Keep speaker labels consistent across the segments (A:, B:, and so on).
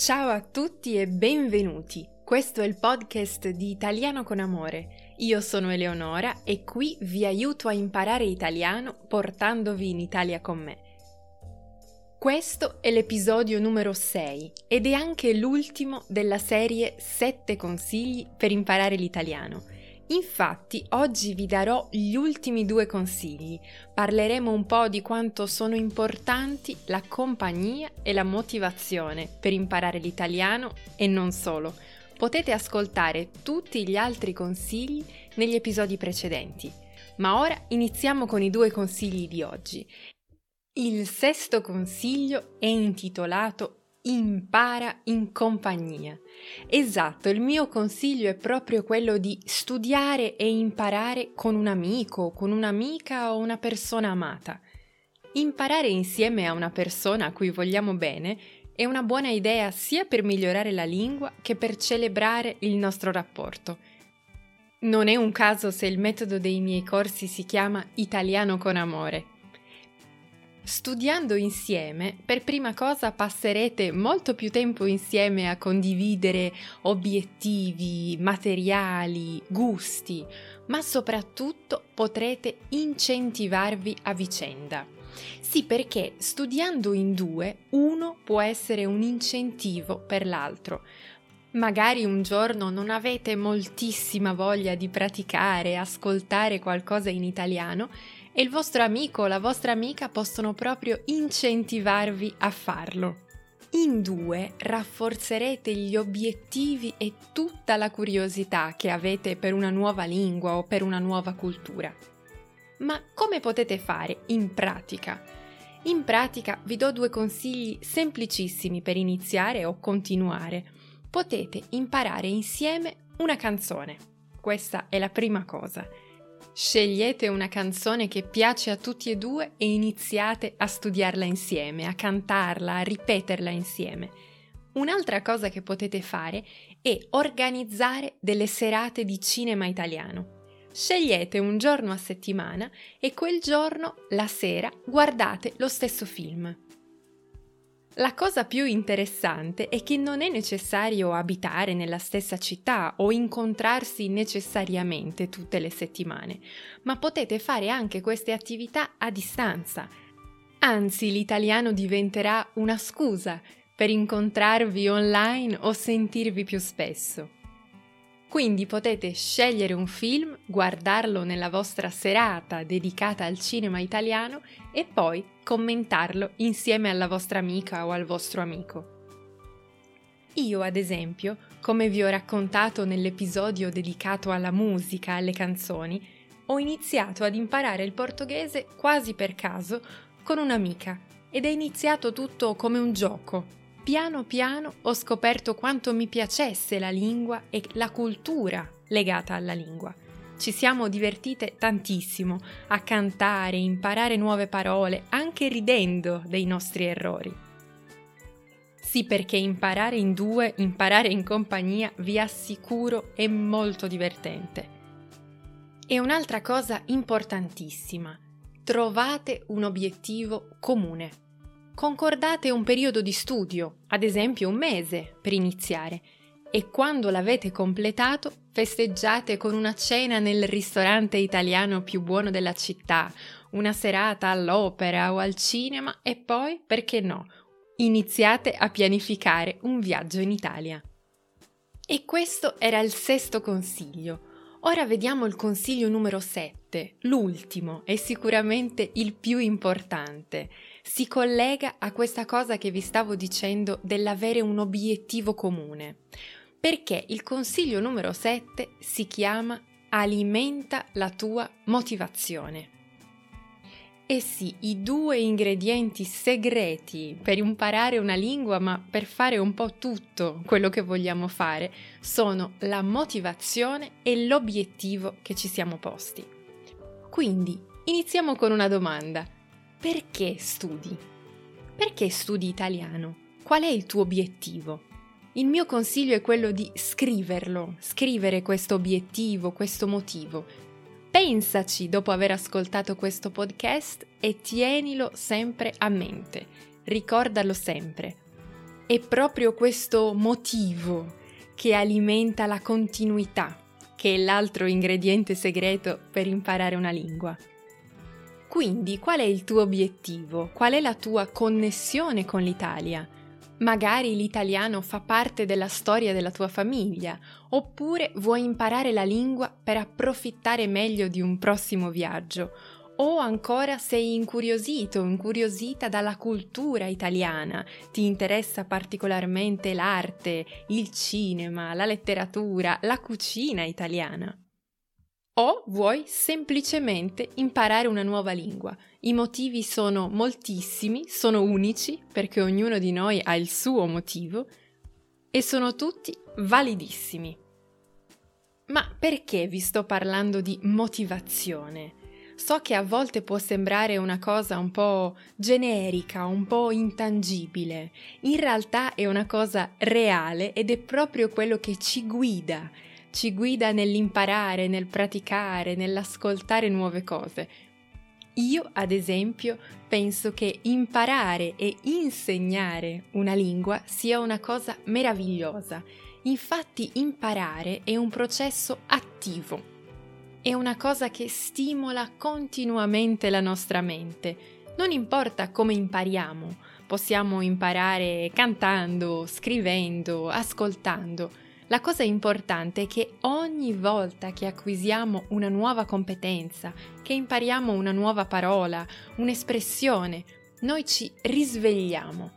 A: Ciao a tutti e benvenuti. Questo è il podcast di Italiano con Amore. Io sono Eleonora e qui vi aiuto a imparare italiano portandovi in Italia con me. Questo è l'episodio numero 6 ed è anche l'ultimo della serie 7 consigli per imparare l'italiano. Infatti oggi vi darò gli ultimi due consigli. Parleremo un po' di quanto sono importanti la compagnia e la motivazione per imparare l'italiano e non solo. Potete ascoltare tutti gli altri consigli negli episodi precedenti. Ma ora iniziamo con i due consigli di oggi. Il sesto consiglio è intitolato Impara in compagnia. Esatto, il mio consiglio è proprio quello di studiare e imparare con un amico, con un'amica o una persona amata. Imparare insieme a una persona a cui vogliamo bene è una buona idea sia per migliorare la lingua che per celebrare il nostro rapporto. Non è un caso se il metodo dei miei corsi si chiama Italiano con amore. Studiando insieme, per prima cosa passerete molto più tempo insieme a condividere obiettivi, materiali, gusti, ma soprattutto potrete incentivarvi a vicenda. Sì, perché studiando in due, uno può essere un incentivo per l'altro. Magari un giorno non avete moltissima voglia di praticare, ascoltare qualcosa in italiano e il vostro amico o la vostra amica possono proprio incentivarvi a farlo. In due rafforzerete gli obiettivi e tutta la curiosità che avete per una nuova lingua o per una nuova cultura. Ma come potete fare in pratica? In pratica vi do due consigli semplicissimi per iniziare o continuare. Potete imparare insieme una canzone. Questa è la prima cosa. Scegliete una canzone che piace a tutti e due e iniziate a studiarla insieme, a cantarla, a ripeterla insieme. Un'altra cosa che potete fare è organizzare delle serate di cinema italiano. Scegliete un giorno a settimana e quel giorno, la sera, guardate lo stesso film. La cosa più interessante è che non è necessario abitare nella stessa città o incontrarsi necessariamente tutte le settimane, ma potete fare anche queste attività a distanza. Anzi, l'italiano diventerà una scusa per incontrarvi online o sentirvi più spesso. Quindi potete scegliere un film, guardarlo nella vostra serata dedicata al cinema italiano e poi commentarlo insieme alla vostra amica o al vostro amico. Io, ad esempio, come vi ho raccontato nell'episodio dedicato alla musica, alle canzoni, ho iniziato ad imparare il portoghese quasi per caso con un'amica ed è iniziato tutto come un gioco, piano piano ho scoperto quanto mi piacesse la lingua e la cultura legata alla lingua. Ci siamo divertite tantissimo a cantare, imparare nuove parole, anche ridendo dei nostri errori. Sì, perché imparare in due, imparare in compagnia, vi assicuro, è molto divertente. E un'altra cosa importantissima, trovate un obiettivo comune. Concordate un periodo di studio, ad esempio un mese, per iniziare, e quando l'avete completato festeggiate con una cena nel ristorante italiano più buono della città, una serata all'opera o al cinema e poi, perché no, iniziate a pianificare un viaggio in Italia. E questo era il sesto consiglio. Ora vediamo il consiglio numero 7, l'ultimo e sicuramente il più importante si collega a questa cosa che vi stavo dicendo dell'avere un obiettivo comune, perché il consiglio numero 7 si chiama alimenta la tua motivazione. E sì, i due ingredienti segreti per imparare una lingua, ma per fare un po' tutto quello che vogliamo fare, sono la motivazione e l'obiettivo che ci siamo posti. Quindi, iniziamo con una domanda. Perché studi? Perché studi italiano? Qual è il tuo obiettivo? Il mio consiglio è quello di scriverlo, scrivere questo obiettivo, questo motivo. Pensaci dopo aver ascoltato questo podcast e tienilo sempre a mente. Ricordalo sempre. è proprio questo motivo che alimenta la continuità, che è l'altro ingrediente segreto per imparare una lingua. Quindi qual è il tuo obiettivo? Qual è la tua connessione con l'Italia? Magari l'italiano fa parte della storia della tua famiglia, oppure vuoi imparare la lingua per approfittare meglio di un prossimo viaggio, o ancora sei incuriosito, incuriosita dalla cultura italiana, ti interessa particolarmente l'arte, il cinema, la letteratura, la cucina italiana. O vuoi semplicemente imparare una nuova lingua. I motivi sono moltissimi, sono unici perché ognuno di noi ha il suo motivo e sono tutti validissimi. Ma perché vi sto parlando di motivazione? So che a volte può sembrare una cosa un po' generica, un po' intangibile. In realtà è una cosa reale ed è proprio quello che ci guida, ci guida nell'imparare, nel praticare, nell'ascoltare nuove cose. Io, ad esempio, penso che imparare e insegnare una lingua sia una cosa meravigliosa. Infatti imparare è un processo attivo è una cosa che stimola continuamente la nostra mente. Non importa come impariamo, possiamo imparare cantando, scrivendo, ascoltando. La cosa importante è che ogni volta che acquisiamo una nuova competenza, che impariamo una nuova parola, un'espressione, noi ci risvegliamo,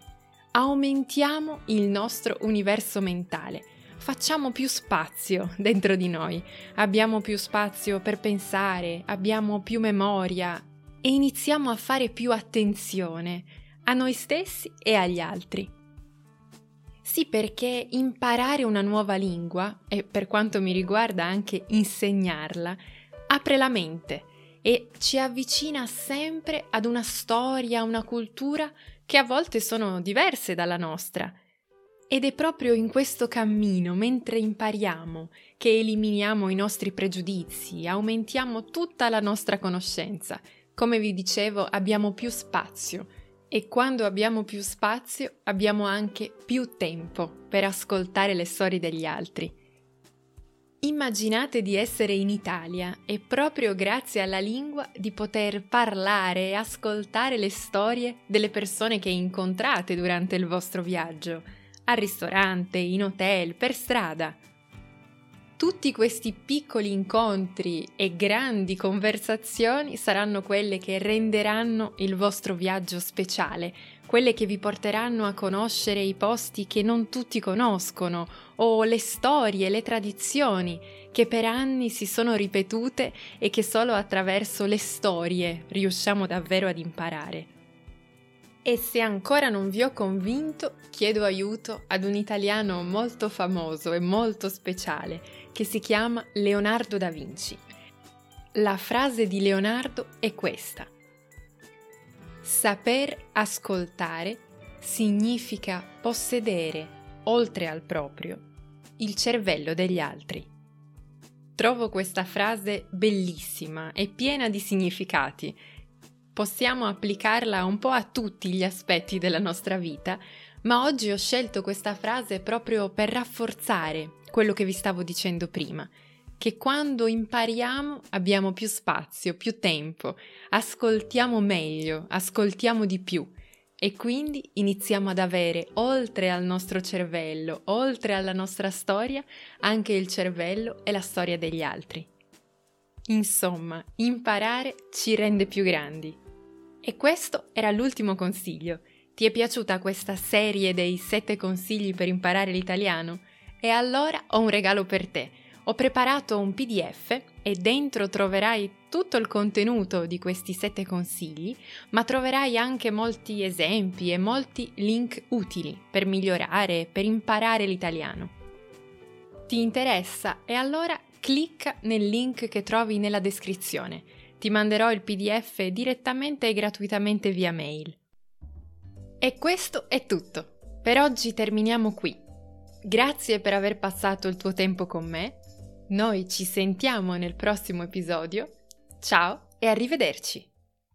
A: aumentiamo il nostro universo mentale facciamo più spazio dentro di noi, abbiamo più spazio per pensare, abbiamo più memoria e iniziamo a fare più attenzione a noi stessi e agli altri. Sì, perché imparare una nuova lingua, e per quanto mi riguarda anche insegnarla, apre la mente e ci avvicina sempre ad una storia, una cultura che a volte sono diverse dalla nostra ed è proprio in questo cammino, mentre impariamo, che eliminiamo i nostri pregiudizi, aumentiamo tutta la nostra conoscenza. Come vi dicevo, abbiamo più spazio e quando abbiamo più spazio abbiamo anche più tempo per ascoltare le storie degli altri. Immaginate di essere in Italia e proprio grazie alla lingua di poter parlare e ascoltare le storie delle persone che incontrate durante il vostro viaggio al ristorante, in hotel, per strada. Tutti questi piccoli incontri e grandi conversazioni saranno quelle che renderanno il vostro viaggio speciale, quelle che vi porteranno a conoscere i posti che non tutti conoscono o le storie, le tradizioni che per anni si sono ripetute e che solo attraverso le storie riusciamo davvero ad imparare. E se ancora non vi ho convinto, chiedo aiuto ad un italiano molto famoso e molto speciale che si chiama Leonardo da Vinci. La frase di Leonardo è questa. Saper ascoltare significa possedere, oltre al proprio, il cervello degli altri. Trovo questa frase bellissima e piena di significati possiamo applicarla un po' a tutti gli aspetti della nostra vita, ma oggi ho scelto questa frase proprio per rafforzare quello che vi stavo dicendo prima, che quando impariamo abbiamo più spazio, più tempo, ascoltiamo meglio, ascoltiamo di più e quindi iniziamo ad avere oltre al nostro cervello, oltre alla nostra storia, anche il cervello e la storia degli altri. Insomma, imparare ci rende più grandi. E questo era l'ultimo consiglio. Ti è piaciuta questa serie dei sette consigli per imparare l'italiano? E allora ho un regalo per te. Ho preparato un PDF e dentro troverai tutto il contenuto di questi sette consigli, ma troverai anche molti esempi e molti link utili per migliorare, per imparare l'italiano. Ti interessa? E allora clicca nel link che trovi nella descrizione ti manderò il PDF direttamente e gratuitamente via mail. E questo è tutto. Per oggi terminiamo qui. Grazie per aver passato il tuo tempo con me. Noi ci sentiamo nel prossimo episodio. Ciao e arrivederci.